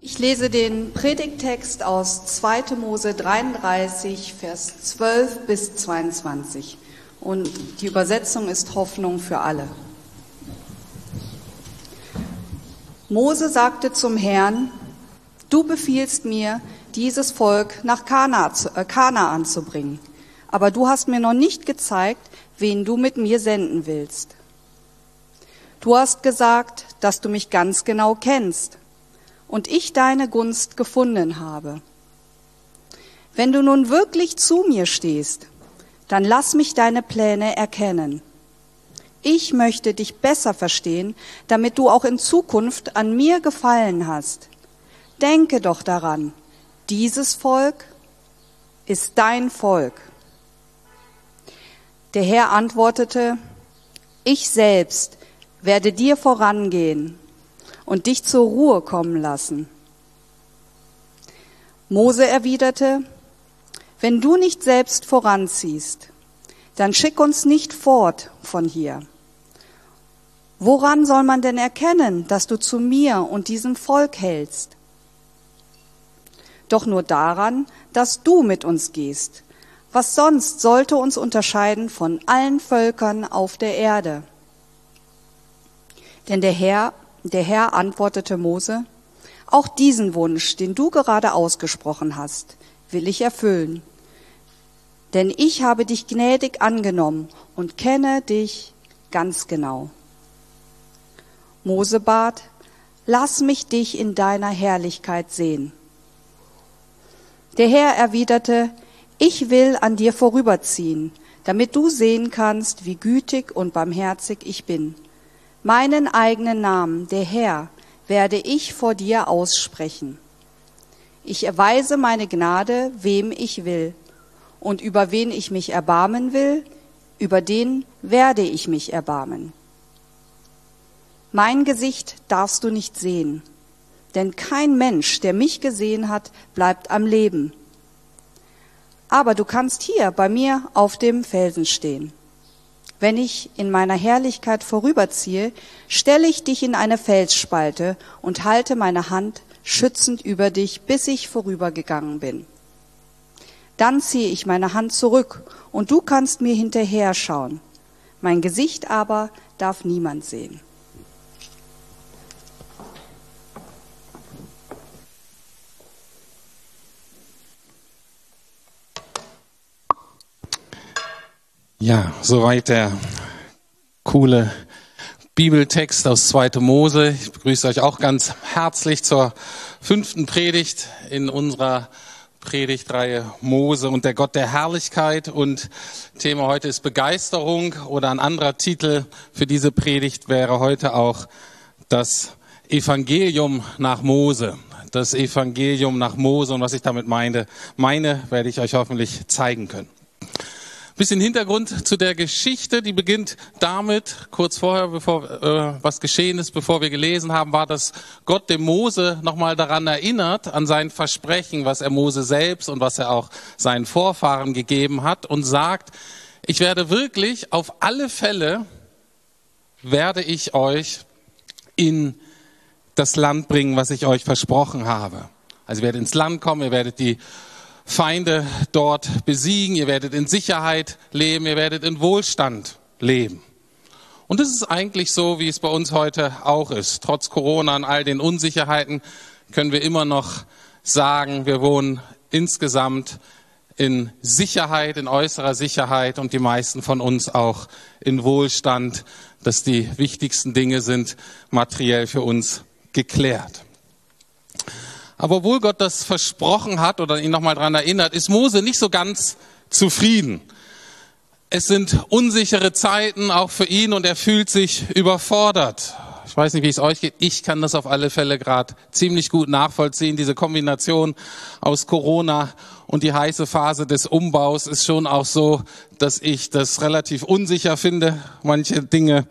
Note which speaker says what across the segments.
Speaker 1: Ich lese den Predigttext aus 2. Mose 33, Vers 12 bis 22. Und die Übersetzung ist Hoffnung für alle. Mose sagte zum Herrn, du befiehlst mir, dieses Volk nach äh, Kanaan. Aber du hast mir noch nicht gezeigt, wen du mit mir senden willst. Du hast gesagt, dass du mich ganz genau kennst und ich deine Gunst gefunden habe. Wenn du nun wirklich zu mir stehst, dann lass mich deine Pläne erkennen. Ich möchte dich besser verstehen, damit du auch in Zukunft an mir gefallen hast. Denke doch daran, dieses Volk ist dein Volk. Der Herr antwortete, ich selbst werde dir vorangehen und dich zur Ruhe kommen lassen. Mose erwiderte, wenn du nicht selbst voranziehst, dann schick uns nicht fort von hier. Woran soll man denn erkennen, dass du zu mir und diesem Volk hältst? Doch nur daran, dass du mit uns gehst. Was sonst sollte uns unterscheiden von allen Völkern auf der Erde? Denn der Herr der Herr antwortete Mose, auch diesen Wunsch, den du gerade ausgesprochen hast, will ich erfüllen. Denn ich habe dich gnädig angenommen und kenne dich ganz genau. Mose bat, lass mich dich in deiner Herrlichkeit sehen. Der Herr erwiderte, ich will an dir vorüberziehen, damit du sehen kannst, wie gütig und barmherzig ich bin Meinen eigenen Namen, der Herr, werde ich vor dir aussprechen. Ich erweise meine Gnade, wem ich will. Und über wen ich mich erbarmen will, über den werde ich mich erbarmen. Mein Gesicht darfst du nicht sehen, denn kein Mensch, der mich gesehen hat, bleibt am Leben. Aber du kannst hier bei mir auf dem Felsen stehen. Wenn ich in meiner Herrlichkeit vorüberziehe, stelle ich dich in eine Felsspalte und halte meine Hand schützend über dich, bis ich vorübergegangen bin. Dann ziehe ich meine Hand zurück und du kannst mir hinterher schauen. Mein Gesicht aber darf niemand sehen.
Speaker 2: Ja, soweit der coole Bibeltext aus 2. Mose. Ich begrüße euch auch ganz herzlich zur fünften Predigt in unserer Predigtreihe Mose und der Gott der Herrlichkeit. Und Thema heute ist Begeisterung oder ein anderer Titel für diese Predigt wäre heute auch das Evangelium nach Mose. Das Evangelium nach Mose und was ich damit meine, meine werde ich euch hoffentlich zeigen können. Bisschen Hintergrund zu der Geschichte, die beginnt damit, kurz vorher, bevor äh, was geschehen ist, bevor wir gelesen haben, war, dass Gott dem Mose nochmal daran erinnert, an sein Versprechen, was er Mose selbst und was er auch seinen Vorfahren gegeben hat und sagt, ich werde wirklich auf alle Fälle, werde ich euch in das Land bringen, was ich euch versprochen habe. Also ihr werdet ins Land kommen, ihr werdet die Feinde dort besiegen, ihr werdet in Sicherheit leben, ihr werdet in Wohlstand leben. Und es ist eigentlich so, wie es bei uns heute auch ist. Trotz Corona und all den Unsicherheiten können wir immer noch sagen, wir wohnen insgesamt in Sicherheit, in äußerer Sicherheit und die meisten von uns auch in Wohlstand, dass die wichtigsten Dinge sind materiell für uns geklärt. Aber obwohl Gott das versprochen hat oder ihn nochmal dran erinnert, ist Mose nicht so ganz zufrieden. Es sind unsichere Zeiten auch für ihn und er fühlt sich überfordert. Ich weiß nicht, wie es euch geht. Ich kann das auf alle Fälle gerade ziemlich gut nachvollziehen. Diese Kombination aus Corona und die heiße Phase des Umbaus ist schon auch so, dass ich das relativ unsicher finde, manche Dinge,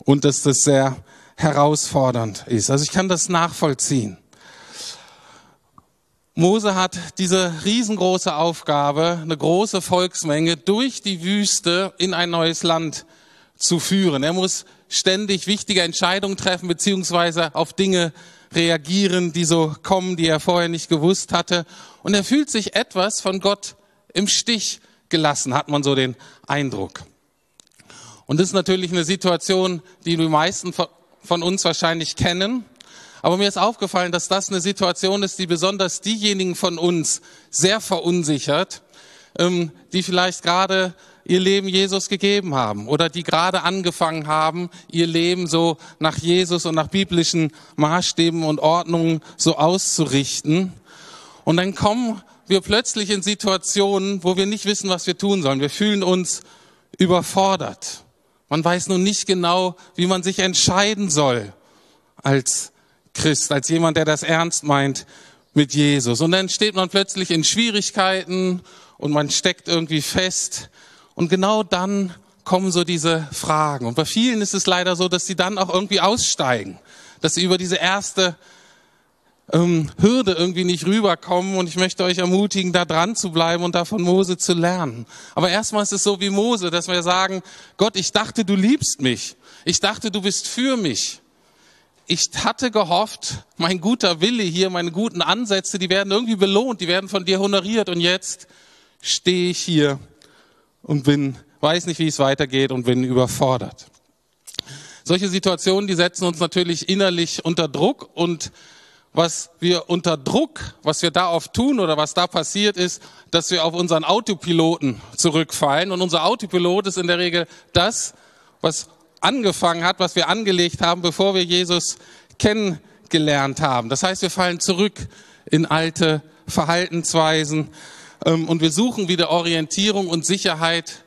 Speaker 2: und dass das sehr herausfordernd ist. Also ich kann das nachvollziehen. Mose hat diese riesengroße Aufgabe, eine große Volksmenge durch die Wüste in ein neues Land zu führen. Er muss ständig wichtige Entscheidungen treffen, beziehungsweise auf Dinge reagieren, die so kommen, die er vorher nicht gewusst hatte. Und er fühlt sich etwas von Gott im Stich gelassen, hat man so den Eindruck. Und das ist natürlich eine Situation, die die meisten von uns wahrscheinlich kennen. Aber mir ist aufgefallen, dass das eine Situation ist, die besonders diejenigen von uns sehr verunsichert, ähm, die vielleicht gerade ihr Leben Jesus gegeben haben oder die gerade angefangen haben, ihr Leben so nach Jesus und nach biblischen Maßstäben und Ordnungen so auszurichten. Und dann kommen wir plötzlich in Situationen, wo wir nicht wissen, was wir tun sollen. Wir fühlen uns überfordert. Man weiß nun nicht genau, wie man sich entscheiden soll als Christ, als jemand, der das ernst meint mit Jesus. Und dann steht man plötzlich in Schwierigkeiten und man steckt irgendwie fest. Und genau dann kommen so diese Fragen. Und bei vielen ist es leider so, dass sie dann auch irgendwie aussteigen, dass sie über diese erste ähm, Hürde irgendwie nicht rüberkommen. Und ich möchte euch ermutigen, da dran zu bleiben und da von Mose zu lernen. Aber erstmal ist es so wie Mose, dass wir sagen, Gott, ich dachte, du liebst mich. Ich dachte, du bist für mich. Ich hatte gehofft, mein guter Wille hier, meine guten Ansätze, die werden irgendwie belohnt, die werden von dir honoriert. Und jetzt stehe ich hier und bin, weiß nicht, wie es weitergeht und bin überfordert. Solche Situationen, die setzen uns natürlich innerlich unter Druck und was wir unter Druck, was wir da oft tun oder was da passiert ist, dass wir auf unseren Autopiloten zurückfallen. Und unser Autopilot ist in der Regel das, was angefangen hat, was wir angelegt haben, bevor wir Jesus kennengelernt haben. Das heißt, wir fallen zurück in alte Verhaltensweisen, ähm, und wir suchen wieder Orientierung und Sicherheit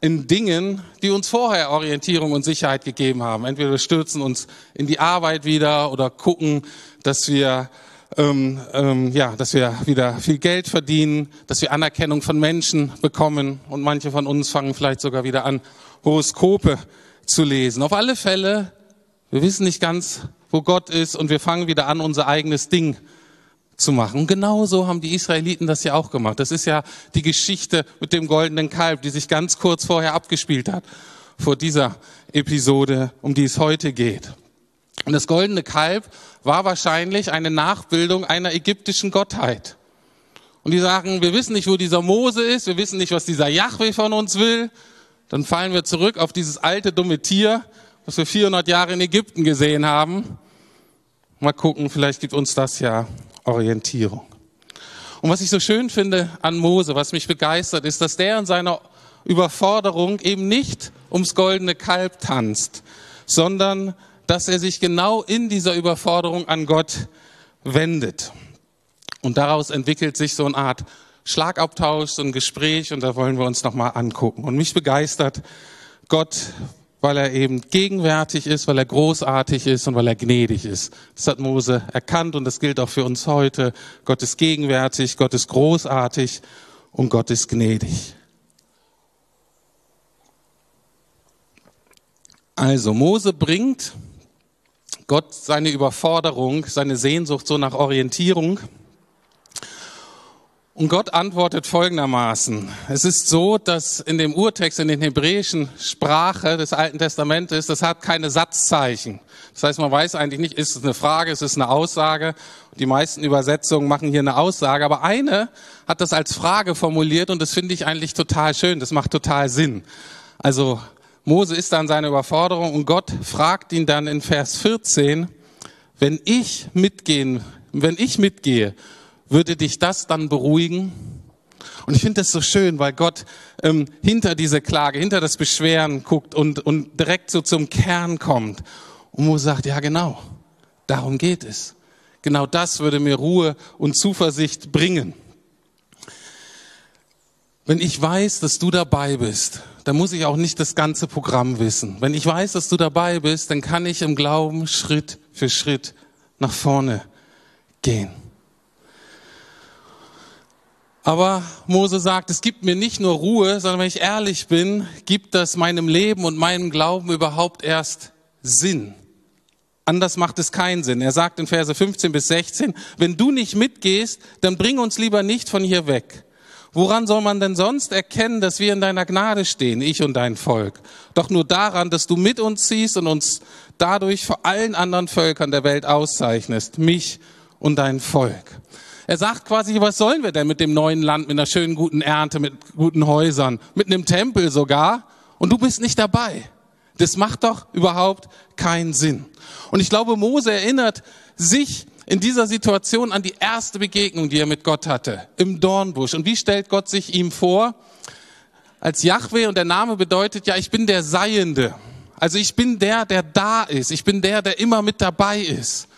Speaker 2: in Dingen, die uns vorher Orientierung und Sicherheit gegeben haben. Entweder wir stürzen uns in die Arbeit wieder oder gucken, dass wir ähm, ähm, ja, dass wir wieder viel Geld verdienen, dass wir Anerkennung von Menschen bekommen und manche von uns fangen vielleicht sogar wieder an, Horoskope zu lesen. Auf alle Fälle, wir wissen nicht ganz, wo Gott ist und wir fangen wieder an, unser eigenes Ding zu machen. Und genauso haben die Israeliten das ja auch gemacht. Das ist ja die Geschichte mit dem goldenen Kalb, die sich ganz kurz vorher abgespielt hat, vor dieser Episode, um die es heute geht. Und das goldene Kalb war wahrscheinlich eine Nachbildung einer ägyptischen Gottheit. Und die sagen, wir wissen nicht, wo dieser Mose ist, wir wissen nicht, was dieser Yahweh von uns will. Dann fallen wir zurück auf dieses alte, dumme Tier, was wir 400 Jahre in Ägypten gesehen haben. Mal gucken, vielleicht gibt uns das ja Orientierung. Und was ich so schön finde an Mose, was mich begeistert, ist, dass der in seiner Überforderung eben nicht ums goldene Kalb tanzt, sondern dass er sich genau in dieser Überforderung an Gott wendet. Und daraus entwickelt sich so eine Art Schlagabtausch, so ein Gespräch und da wollen wir uns nochmal angucken. Und mich begeistert Gott, weil er eben gegenwärtig ist, weil er großartig ist und weil er gnädig ist. Das hat Mose erkannt und das gilt auch für uns heute. Gott ist gegenwärtig, Gott ist großartig und Gott ist gnädig. Also Mose bringt Gott seine Überforderung, seine Sehnsucht so nach Orientierung und Gott antwortet folgendermaßen. Es ist so, dass in dem Urtext, in den hebräischen Sprache des Alten Testamentes, das hat keine Satzzeichen. Das heißt, man weiß eigentlich nicht, ist es eine Frage, ist es eine Aussage. Die meisten Übersetzungen machen hier eine Aussage, aber eine hat das als Frage formuliert und das finde ich eigentlich total schön. Das macht total Sinn. Also Mose ist dann seine Überforderung und Gott fragt ihn dann in Vers 14, wenn ich mitgehen, wenn ich mitgehe, würde dich das dann beruhigen? Und ich finde das so schön, weil Gott ähm, hinter diese Klage, hinter das Beschweren guckt und, und direkt so zum Kern kommt. Und Mose sagt, ja genau, darum geht es. Genau das würde mir Ruhe und Zuversicht bringen. Wenn ich weiß, dass du dabei bist, dann muss ich auch nicht das ganze Programm wissen. Wenn ich weiß, dass du dabei bist, dann kann ich im Glauben Schritt für Schritt nach vorne gehen. Aber Mose sagt, es gibt mir nicht nur Ruhe, sondern wenn ich ehrlich bin, gibt das meinem Leben und meinem Glauben überhaupt erst Sinn. Anders macht es keinen Sinn. Er sagt in Verse 15 bis 16, wenn du nicht mitgehst, dann bring uns lieber nicht von hier weg. Woran soll man denn sonst erkennen, dass wir in deiner Gnade stehen, ich und dein Volk? Doch nur daran, dass du mit uns ziehst und uns dadurch vor allen anderen Völkern der Welt auszeichnest, mich und dein Volk. Er sagt quasi, was sollen wir denn mit dem neuen Land, mit einer schönen guten Ernte, mit guten Häusern, mit einem Tempel sogar? Und du bist nicht dabei. Das macht doch überhaupt keinen Sinn. Und ich glaube, Mose erinnert sich in dieser Situation an die erste Begegnung, die er mit Gott hatte, im Dornbusch. Und wie stellt Gott sich ihm vor? Als Yahweh und der Name bedeutet ja, ich bin der Seiende. Also ich bin der, der da ist. Ich bin der, der immer mit dabei ist.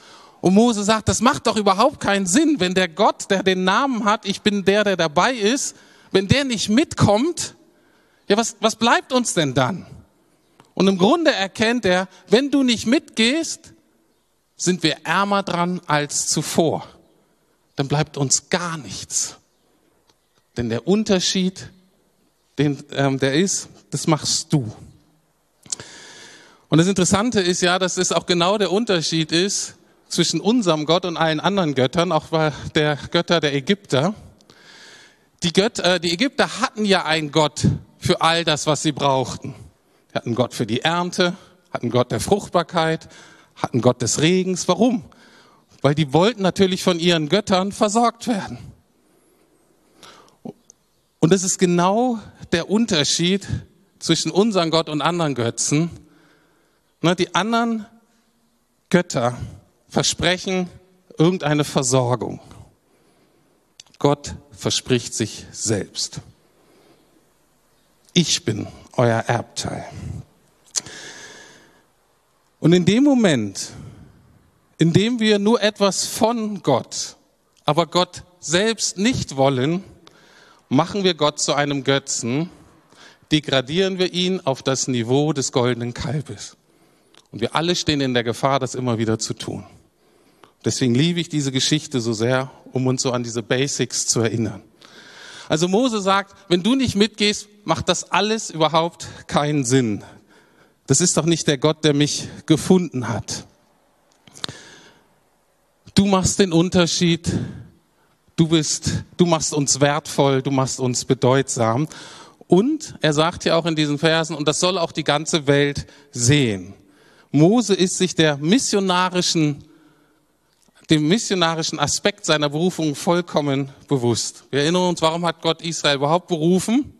Speaker 2: Und Mose sagt, das macht doch überhaupt keinen Sinn, wenn der Gott, der den Namen hat, ich bin der, der dabei ist, wenn der nicht mitkommt, ja, was, was bleibt uns denn dann? Und im Grunde erkennt er, wenn du nicht mitgehst, sind wir ärmer dran als zuvor. Dann bleibt uns gar nichts. Denn der Unterschied, den, ähm, der ist, das machst du. Und das Interessante ist ja, dass es auch genau der Unterschied ist zwischen unserem Gott und allen anderen Göttern, auch der Götter der Ägypter. Die, Götter, äh, die Ägypter hatten ja einen Gott für all das, was sie brauchten. Sie hatten Gott für die Ernte, hatten Gott der Fruchtbarkeit, hatten Gott des Regens. Warum? Weil die wollten natürlich von ihren Göttern versorgt werden. Und das ist genau der Unterschied zwischen unserem Gott und anderen Götzen. Die anderen Götter versprechen irgendeine Versorgung. Gott verspricht sich selbst. Ich bin euer Erbteil. Und in dem Moment, in dem wir nur etwas von Gott, aber Gott selbst nicht wollen, machen wir Gott zu einem Götzen, degradieren wir ihn auf das Niveau des goldenen Kalbes. Und wir alle stehen in der Gefahr, das immer wieder zu tun. Deswegen liebe ich diese Geschichte so sehr, um uns so an diese Basics zu erinnern. Also Mose sagt, wenn du nicht mitgehst, macht das alles überhaupt keinen Sinn. Das ist doch nicht der Gott, der mich gefunden hat. Du machst den Unterschied. Du bist, du machst uns wertvoll, du machst uns bedeutsam. Und er sagt ja auch in diesen Versen, und das soll auch die ganze Welt sehen. Mose ist sich der missionarischen, dem missionarischen Aspekt seiner Berufung vollkommen bewusst. Wir erinnern uns, warum hat Gott Israel überhaupt berufen?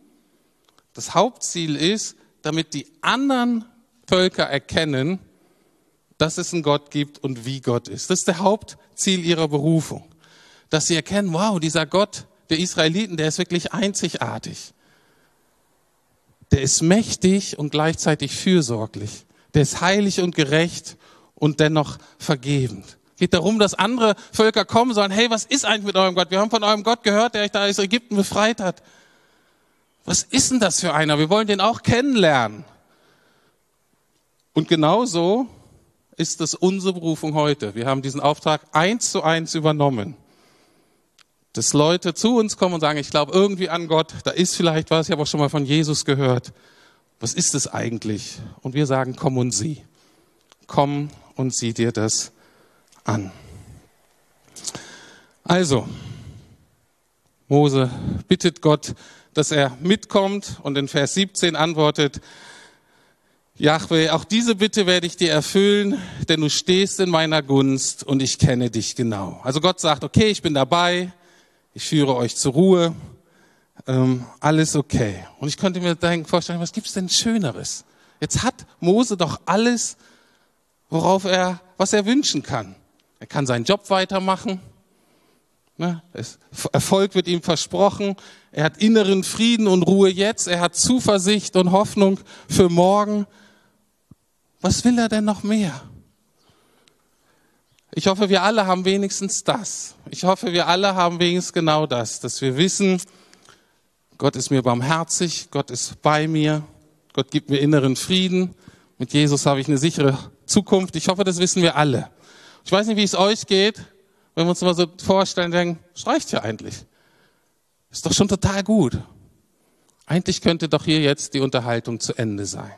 Speaker 2: Das Hauptziel ist, damit die anderen Völker erkennen, dass es einen Gott gibt und wie Gott ist. Das ist der Hauptziel ihrer Berufung. Dass sie erkennen, wow, dieser Gott der Israeliten, der ist wirklich einzigartig. Der ist mächtig und gleichzeitig fürsorglich. Der ist heilig und gerecht und dennoch vergebend. Geht darum, dass andere Völker kommen sagen, hey, was ist eigentlich mit eurem Gott? Wir haben von eurem Gott gehört, der euch da aus Ägypten befreit hat. Was ist denn das für einer? Wir wollen den auch kennenlernen. Und genauso ist es unsere Berufung heute. Wir haben diesen Auftrag eins zu eins übernommen. Dass Leute zu uns kommen und sagen, ich glaube irgendwie an Gott, da ist vielleicht was, ich habe auch schon mal von Jesus gehört. Was ist es eigentlich? Und wir sagen, komm und sieh. Komm und sieh dir das an. Also, Mose bittet Gott, dass er mitkommt und in Vers 17 antwortet, Jahwe, auch diese Bitte werde ich dir erfüllen, denn du stehst in meiner Gunst und ich kenne dich genau. Also Gott sagt, okay, ich bin dabei, ich führe euch zur Ruhe, ähm, alles okay. Und ich könnte mir denken, vorstellen, was gibt's denn Schöneres? Jetzt hat Mose doch alles, worauf er, was er wünschen kann. Er kann seinen Job weitermachen. Ne? Erfolg wird ihm versprochen. Er hat inneren Frieden und Ruhe jetzt. Er hat Zuversicht und Hoffnung für morgen. Was will er denn noch mehr? Ich hoffe, wir alle haben wenigstens das. Ich hoffe, wir alle haben wenigstens genau das, dass wir wissen, Gott ist mir barmherzig, Gott ist bei mir, Gott gibt mir inneren Frieden. Mit Jesus habe ich eine sichere Zukunft. Ich hoffe, das wissen wir alle. Ich weiß nicht, wie es euch geht, wenn wir uns mal so vorstellen, denken, es reicht ja eigentlich. Ist doch schon total gut. Eigentlich könnte doch hier jetzt die Unterhaltung zu Ende sein.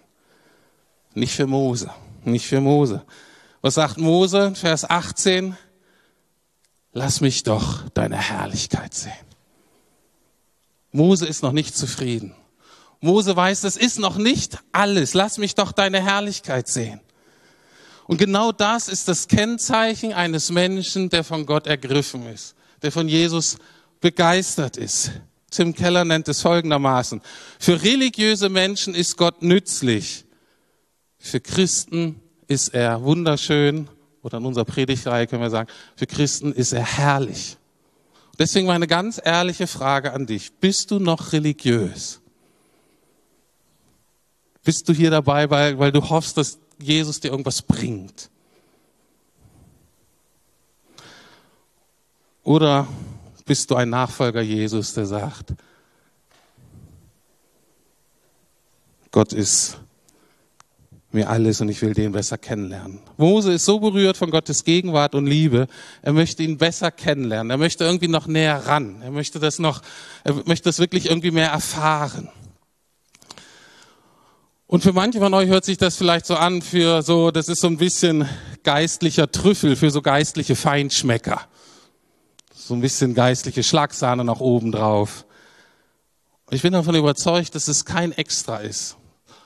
Speaker 2: Nicht für Mose, nicht für Mose. Was sagt Mose, Vers 18? Lass mich doch deine Herrlichkeit sehen. Mose ist noch nicht zufrieden. Mose weiß, das ist noch nicht alles. Lass mich doch deine Herrlichkeit sehen. Und genau das ist das Kennzeichen eines Menschen, der von Gott ergriffen ist, der von Jesus begeistert ist. Tim Keller nennt es folgendermaßen. Für religiöse Menschen ist Gott nützlich. Für Christen ist er wunderschön. Oder in unserer Predigtreihe können wir sagen, für Christen ist er herrlich. Deswegen meine ganz ehrliche Frage an dich. Bist du noch religiös? Bist du hier dabei, weil, weil du hoffst, dass Jesus dir irgendwas bringt? Oder bist du ein Nachfolger Jesus, der sagt, Gott ist mir alles und ich will den besser kennenlernen. Mose ist so berührt von Gottes Gegenwart und Liebe, er möchte ihn besser kennenlernen. Er möchte irgendwie noch näher ran. Er möchte das noch, er möchte das wirklich irgendwie mehr erfahren. Und für manche von euch hört sich das vielleicht so an, für so, das ist so ein bisschen geistlicher Trüffel, für so geistliche Feinschmecker. So ein bisschen geistliche Schlagsahne noch oben drauf. Ich bin davon überzeugt, dass es kein Extra ist,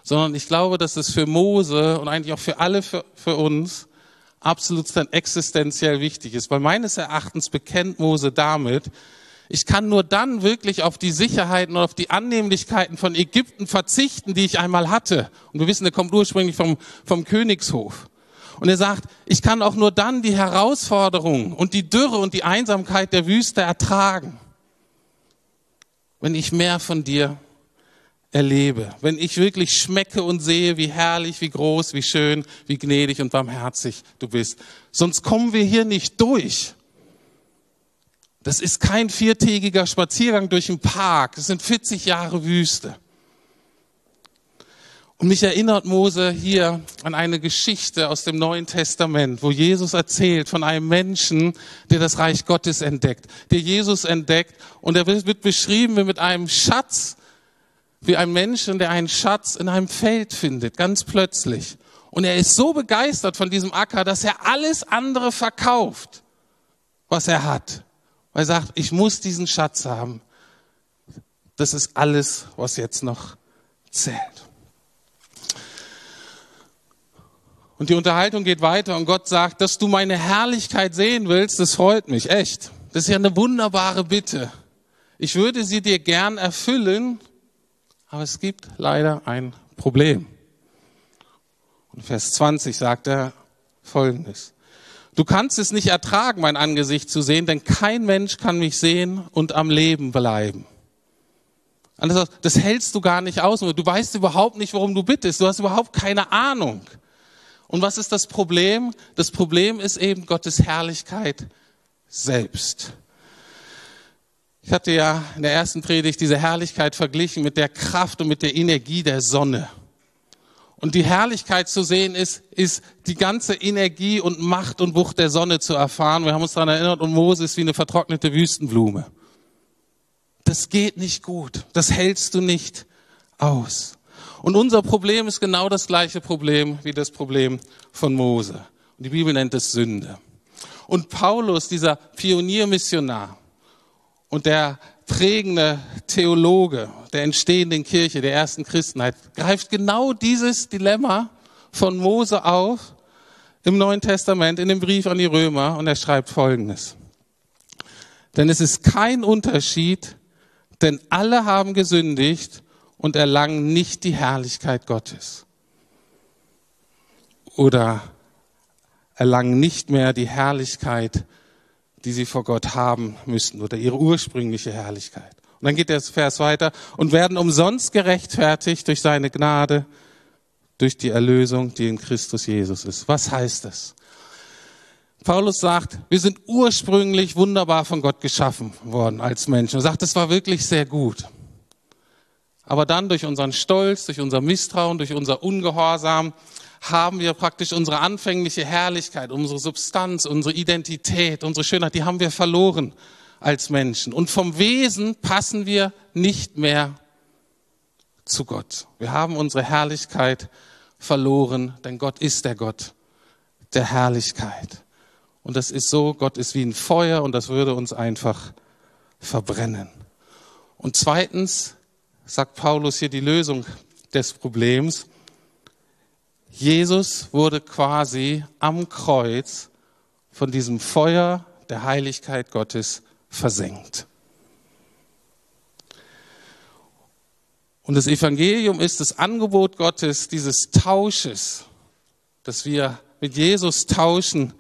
Speaker 2: sondern ich glaube, dass es für Mose und eigentlich auch für alle für, für uns absolut dann existenziell wichtig ist, weil meines Erachtens bekennt Mose damit, ich kann nur dann wirklich auf die Sicherheiten und auf die Annehmlichkeiten von Ägypten verzichten, die ich einmal hatte. Und wir wissen, er kommt ursprünglich vom, vom Königshof. Und er sagt, ich kann auch nur dann die Herausforderungen und die Dürre und die Einsamkeit der Wüste ertragen, wenn ich mehr von dir erlebe, wenn ich wirklich schmecke und sehe, wie herrlich, wie groß, wie schön, wie gnädig und barmherzig du bist. Sonst kommen wir hier nicht durch. Das ist kein viertägiger Spaziergang durch den Park. Es sind 40 Jahre Wüste. Und mich erinnert Mose hier an eine Geschichte aus dem Neuen Testament, wo Jesus erzählt von einem Menschen, der das Reich Gottes entdeckt, der Jesus entdeckt. Und er wird beschrieben wie mit einem Schatz, wie ein Menschen, der einen Schatz in einem Feld findet, ganz plötzlich. Und er ist so begeistert von diesem Acker, dass er alles andere verkauft, was er hat. Weil er sagt, ich muss diesen Schatz haben. Das ist alles, was jetzt noch zählt. Und die Unterhaltung geht weiter und Gott sagt, dass du meine Herrlichkeit sehen willst, das freut mich, echt. Das ist ja eine wunderbare Bitte. Ich würde sie dir gern erfüllen, aber es gibt leider ein Problem. Und Vers 20 sagt er Folgendes. Du kannst es nicht ertragen, mein Angesicht zu sehen, denn kein Mensch kann mich sehen und am Leben bleiben. Das hältst du gar nicht aus. Du weißt überhaupt nicht, worum du bittest. Du hast überhaupt keine Ahnung. Und was ist das Problem? Das Problem ist eben Gottes Herrlichkeit selbst. Ich hatte ja in der ersten Predigt diese Herrlichkeit verglichen mit der Kraft und mit der Energie der Sonne. Und die Herrlichkeit zu sehen ist, ist die ganze Energie und Macht und Wucht der Sonne zu erfahren. Wir haben uns daran erinnert, und Moses wie eine vertrocknete Wüstenblume. Das geht nicht gut. Das hältst du nicht aus. Und unser Problem ist genau das gleiche Problem wie das Problem von Mose. Und die Bibel nennt es Sünde. Und Paulus, dieser Pioniermissionar und der prägende Theologe der entstehenden Kirche, der ersten Christenheit, greift genau dieses Dilemma von Mose auf im Neuen Testament, in dem Brief an die Römer, und er schreibt Folgendes. Denn es ist kein Unterschied, denn alle haben gesündigt und erlangen nicht die Herrlichkeit Gottes. Oder erlangen nicht mehr die Herrlichkeit die sie vor Gott haben müssten oder ihre ursprüngliche Herrlichkeit. Und dann geht der Vers weiter und werden umsonst gerechtfertigt durch seine Gnade, durch die Erlösung, die in Christus Jesus ist. Was heißt das? Paulus sagt, wir sind ursprünglich wunderbar von Gott geschaffen worden als Menschen. Er sagt, das war wirklich sehr gut. Aber dann durch unseren Stolz, durch unser Misstrauen, durch unser Ungehorsam haben wir praktisch unsere anfängliche Herrlichkeit, unsere Substanz, unsere Identität, unsere Schönheit, die haben wir verloren als Menschen. Und vom Wesen passen wir nicht mehr zu Gott. Wir haben unsere Herrlichkeit verloren, denn Gott ist der Gott der Herrlichkeit. Und das ist so, Gott ist wie ein Feuer und das würde uns einfach verbrennen. Und zweitens sagt Paulus hier die Lösung des Problems. Jesus wurde quasi am Kreuz von diesem Feuer der Heiligkeit Gottes versenkt. Und das Evangelium ist das Angebot Gottes dieses Tausches, dass wir mit Jesus tauschen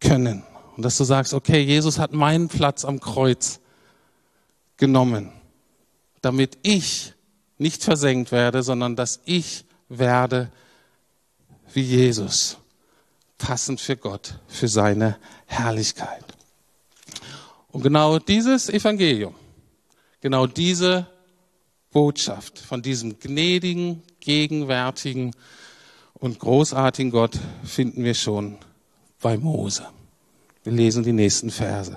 Speaker 2: können. Und dass du sagst, okay, Jesus hat meinen Platz am Kreuz genommen, damit ich nicht versenkt werde, sondern dass ich werde wie Jesus, passend für Gott, für seine Herrlichkeit. Und genau dieses Evangelium, genau diese Botschaft von diesem gnädigen, gegenwärtigen und großartigen Gott finden wir schon bei Mose. Wir lesen die nächsten Verse.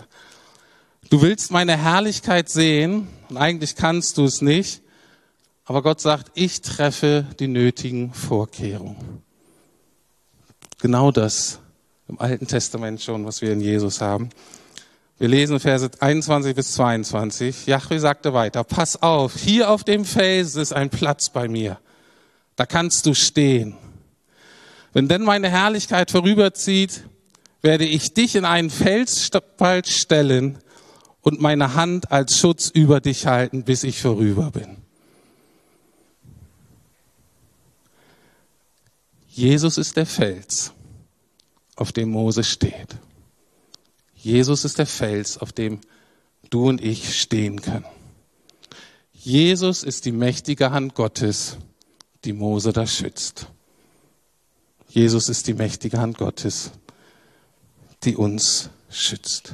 Speaker 2: Du willst meine Herrlichkeit sehen und eigentlich kannst du es nicht, aber Gott sagt, ich treffe die nötigen Vorkehrungen. Genau das im Alten Testament schon, was wir in Jesus haben. Wir lesen Verse 21 bis 22. Jahwe sagte weiter, pass auf, hier auf dem Felsen ist ein Platz bei mir. Da kannst du stehen. Wenn denn meine Herrlichkeit vorüberzieht, werde ich dich in einen Felsspalt stellen und meine Hand als Schutz über dich halten, bis ich vorüber bin. Jesus ist der Fels, auf dem Mose steht. Jesus ist der Fels, auf dem du und ich stehen können. Jesus ist die mächtige Hand Gottes, die Mose da schützt. Jesus ist die mächtige Hand Gottes, die uns schützt.